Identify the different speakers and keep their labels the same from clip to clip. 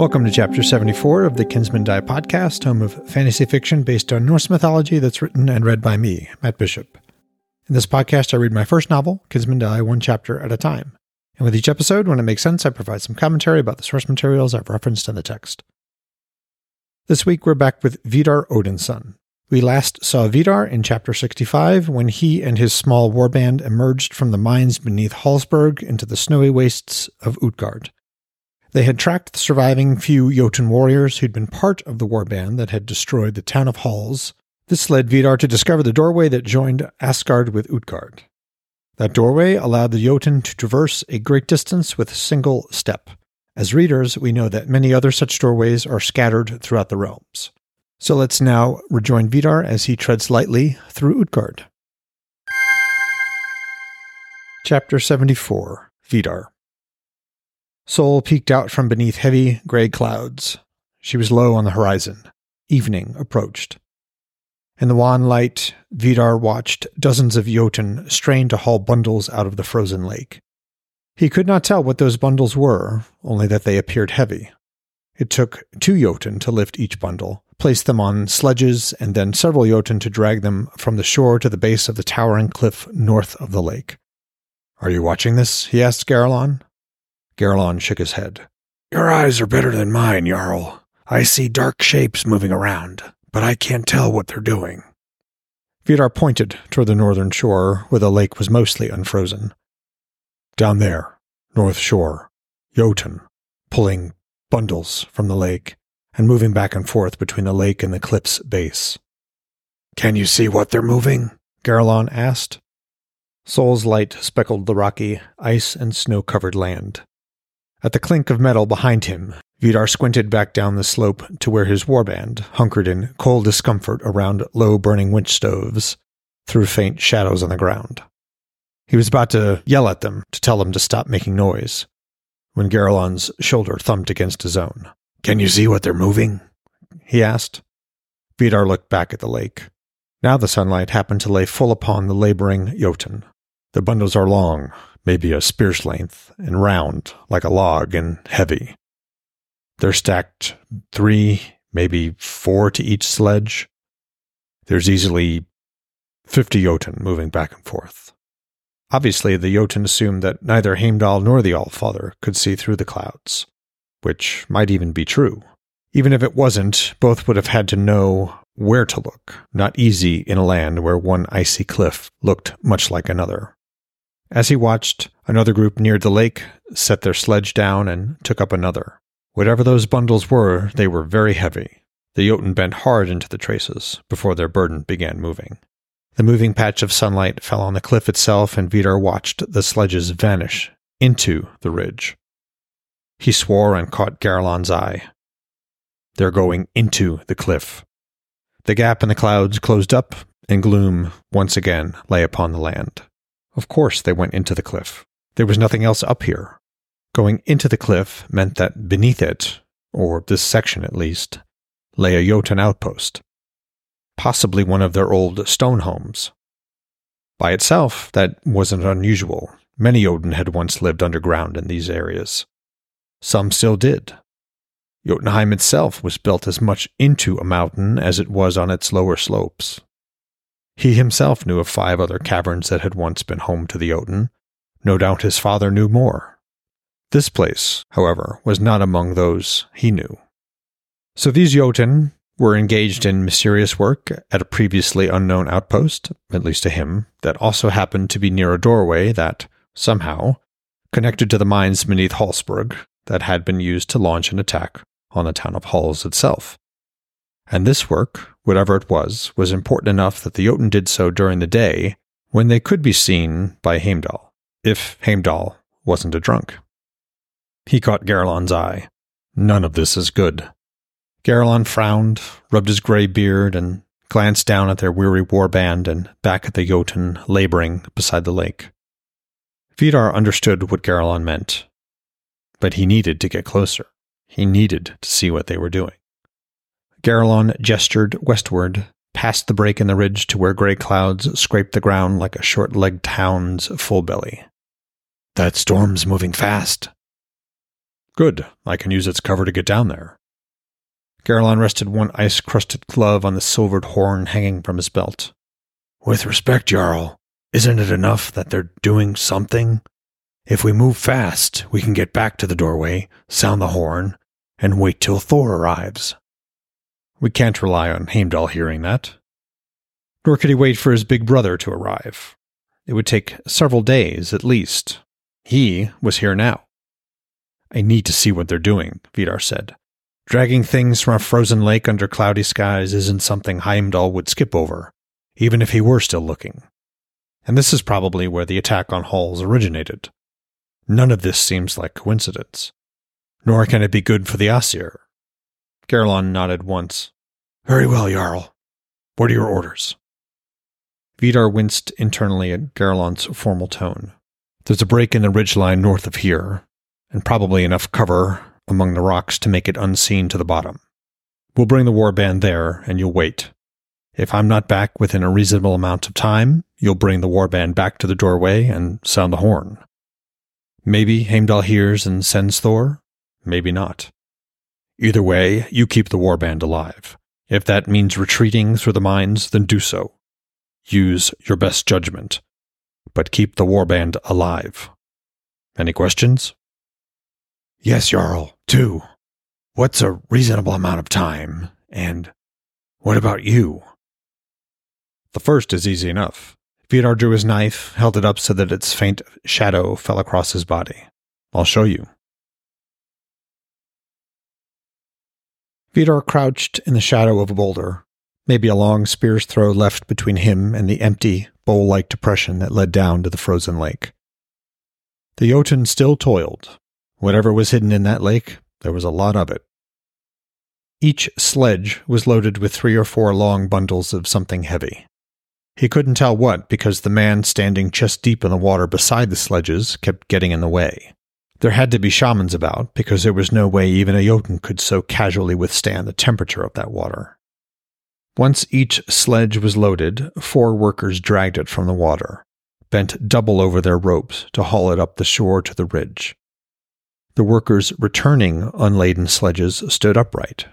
Speaker 1: Welcome to Chapter 74 of the Kinsmen Die podcast, home of fantasy fiction based on Norse mythology that's written and read by me, Matt Bishop. In this podcast, I read my first novel, Kinsmen Die, one chapter at a time. And with each episode, when it makes sense, I provide some commentary about the source materials I've referenced in the text. This week, we're back with Vidar Odinsson. We last saw Vidar in Chapter 65 when he and his small warband emerged from the mines beneath Hálsberg into the snowy wastes of Utgard. They had tracked the surviving few Jotun warriors who'd been part of the warband that had destroyed the town of Háls. This led Vidar to discover the doorway that joined Asgard with Utgard. That doorway allowed the Jotun to traverse a great distance with a single step. As readers, we know that many other such doorways are scattered throughout the realms. So let's now rejoin Vidar as he treads lightly through Utgard. Chapter 74 Vidar Sol peeked out from beneath heavy gray clouds. She was low on the horizon. Evening approached. In the wan light, Vidar watched dozens of Jotun strain to haul bundles out of the frozen lake. He could not tell what those bundles were, only that they appeared heavy. It took two Jotun to lift each bundle, place them on sledges, and then several Jotun to drag them from the shore to the base of the towering cliff north of the lake. Are you watching this? he asked Garlon. Garlon shook his head.
Speaker 2: Your eyes are better than mine, Jarl. I see dark shapes moving around, but I can't tell what they're doing.
Speaker 1: Vidar pointed toward the northern shore, where the lake was mostly unfrozen.
Speaker 2: Down there, north shore, Jotun, pulling bundles from the lake and moving back and forth between the lake and the cliff's base. Can you see what they're moving? Garlon asked.
Speaker 1: Sol's light speckled the rocky, ice and snow covered land. At the clink of metal behind him, Vidar squinted back down the slope to where his warband hunkered in cold discomfort around low burning winch stoves, through faint shadows on the ground. He was about to yell at them to tell them to stop making noise, when Garlon's shoulder thumped against his own.
Speaker 2: Can you see what they're moving?
Speaker 1: he asked. Vidar looked back at the lake. Now the sunlight happened to lay full upon the laboring Jotun. The bundles are long, maybe a spear's length, and round, like a log, and heavy. They're stacked three, maybe four to each sledge. There's easily 50 Jotun moving back and forth. Obviously, the Jotun assumed that neither Heimdall nor the Allfather could see through the clouds, which might even be true. Even if it wasn't, both would have had to know where to look, not easy in a land where one icy cliff looked much like another. As he watched, another group neared the lake, set their sledge down, and took up another. Whatever those bundles were, they were very heavy. The Jotun bent hard into the traces before their burden began moving. The moving patch of sunlight fell on the cliff itself, and Vidar watched the sledges vanish into the ridge. He swore and caught Garlon's eye. They're going into the cliff. The gap in the clouds closed up, and gloom once again lay upon the land. Of course, they went into the cliff. There was nothing else up here. Going into the cliff meant that beneath it, or this section at least, lay a Jotun outpost, possibly one of their old stone homes. By itself, that wasn't unusual. Many Jotun had once lived underground in these areas. Some still did. Jotunheim itself was built as much into a mountain as it was on its lower slopes. He himself knew of five other caverns that had once been home to the Jotun. No doubt his father knew more. This place, however, was not among those he knew. So these Jotun were engaged in mysterious work at a previously unknown outpost, at least to him, that also happened to be near a doorway that, somehow, connected to the mines beneath Hálsberg that had been used to launch an attack on the town of Háls itself. And this work, whatever it was, was important enough that the Jotun did so during the day when they could be seen by Heimdall, if Heimdall wasn't a drunk. He caught Garlon's eye. None of this is good. Garlon frowned, rubbed his gray beard, and glanced down at their weary warband and back at the Jotun laboring beside the lake. Vidar understood what Garlon meant, but he needed to get closer. He needed to see what they were doing. Garlon gestured westward, past the break in the ridge to where gray clouds scraped the ground like a short legged hound's full belly.
Speaker 2: That storm's moving fast.
Speaker 1: Good. I can use its cover to get down there. Garlon rested one ice crusted glove on the silvered horn hanging from his belt.
Speaker 2: With respect, Jarl, isn't it enough that they're doing something? If we move fast, we can get back to the doorway, sound the horn, and wait till Thor arrives.
Speaker 1: We can't rely on Heimdall hearing that. Nor could he wait for his big brother to arrive. It would take several days at least. He was here now. I need to see what they're doing, Vidar said. Dragging things from a frozen lake under cloudy skies isn't something Heimdall would skip over, even if he were still looking. And this is probably where the attack on Háls originated. None of this seems like coincidence. Nor can it be good for the Aesir. Garlon nodded once.
Speaker 2: Very well, Jarl. What are your orders?
Speaker 1: Vidar winced internally at Garlon's formal tone. There's a break in the ridgeline north of here, and probably enough cover among the rocks to make it unseen to the bottom. We'll bring the warband there, and you'll wait. If I'm not back within a reasonable amount of time, you'll bring the warband back to the doorway and sound the horn. Maybe Heimdall hears and sends Thor, maybe not. Either way, you keep the warband alive. If that means retreating through the mines, then do so. Use your best judgment, but keep the warband alive. Any questions?
Speaker 2: Yes, Jarl, two. What's a reasonable amount of time? And what about you?
Speaker 1: The first is easy enough. Vidar drew his knife, held it up so that its faint shadow fell across his body. I'll show you. Vidar crouched in the shadow of a boulder, maybe a long spear's throw left between him and the empty, bowl like depression that led down to the frozen lake. The Jotun still toiled, Whatever was hidden in that lake, there was a lot of it. Each sledge was loaded with three or four long bundles of something heavy. He couldn't tell what because the man standing chest deep in the water beside the sledges kept getting in the way. There had to be shamans about because there was no way even a Jotun could so casually withstand the temperature of that water. Once each sledge was loaded, four workers dragged it from the water, bent double over their ropes to haul it up the shore to the ridge. The workers returning unladen sledges stood upright,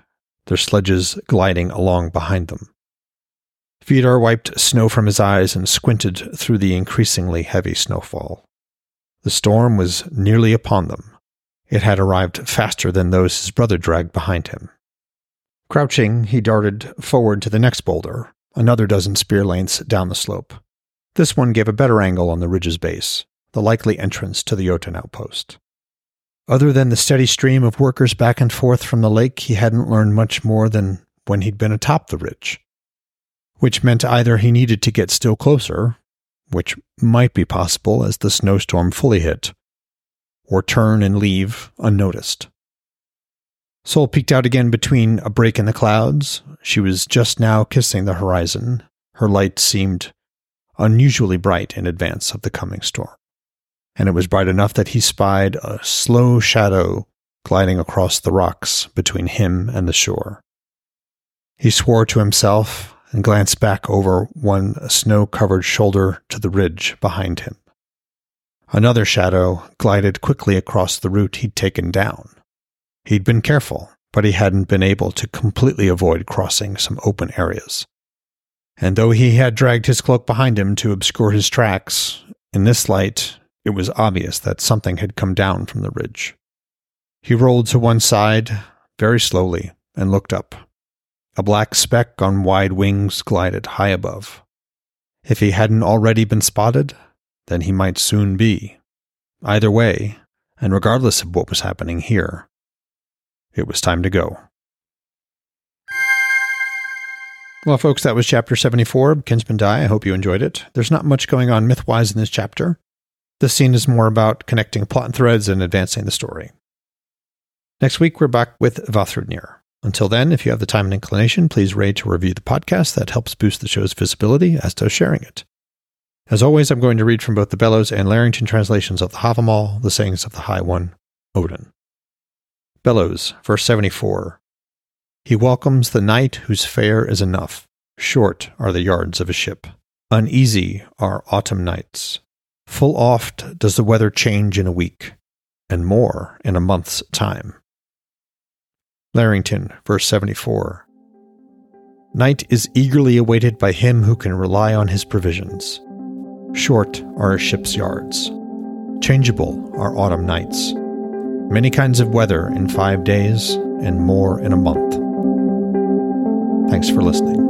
Speaker 1: their sledges gliding along behind them. Vidar wiped snow from his eyes and squinted through the increasingly heavy snowfall. The storm was nearly upon them. It had arrived faster than those his brother dragged behind him. Crouching, he darted forward to the next boulder, another dozen spear lengths down the slope. This one gave a better angle on the ridge's base, the likely entrance to the Jotun outpost. Other than the steady stream of workers back and forth from the lake, he hadn't learned much more than when he'd been atop the ridge. Which meant either he needed to get still closer, which might be possible as the snowstorm fully hit, or turn and leave unnoticed. Sol peeked out again between a break in the clouds. She was just now kissing the horizon. Her light seemed unusually bright in advance of the coming storm and it was bright enough that he spied a slow shadow gliding across the rocks between him and the shore. He swore to himself and glanced back over one snow covered shoulder to the ridge behind him. Another shadow glided quickly across the route he'd taken down. He'd been careful, but he hadn't been able to completely avoid crossing some open areas. And though he had dragged his cloak behind him to obscure his tracks, in this light it was obvious that something had come down from the ridge. He rolled to one side, very slowly, and looked up. A black speck on wide wings glided high above. If he hadn't already been spotted, then he might soon be. Either way, and regardless of what was happening here, it was time to go. Well, folks, that was chapter 74 of Kinsmen Die. I hope you enjoyed it. There's not much going on myth-wise in this chapter. This scene is more about connecting plot threads and advancing the story. Next week, we're back with Vafthrûdnir. Until then, if you have the time and inclination, please rate or review the podcast. That helps boost the show's visibility, as does sharing it. As always, I'm going to read from both the Bellows and Larrington translations of the Havamal, the sayings of the High One, Odin. Bellows, verse 74. He welcomes the night whose fare is enough. Short are the yards of a ship. Uneasy are autumn nights. Full oft does the weather change in a week. and more in a month's time. Larrington, verse 74. Night is eagerly awaited by him who can rely on his provisions. Short are a ship's yards. Changeable are autumn nights. Many kinds of weather in five days and more in a month. Thanks for listening.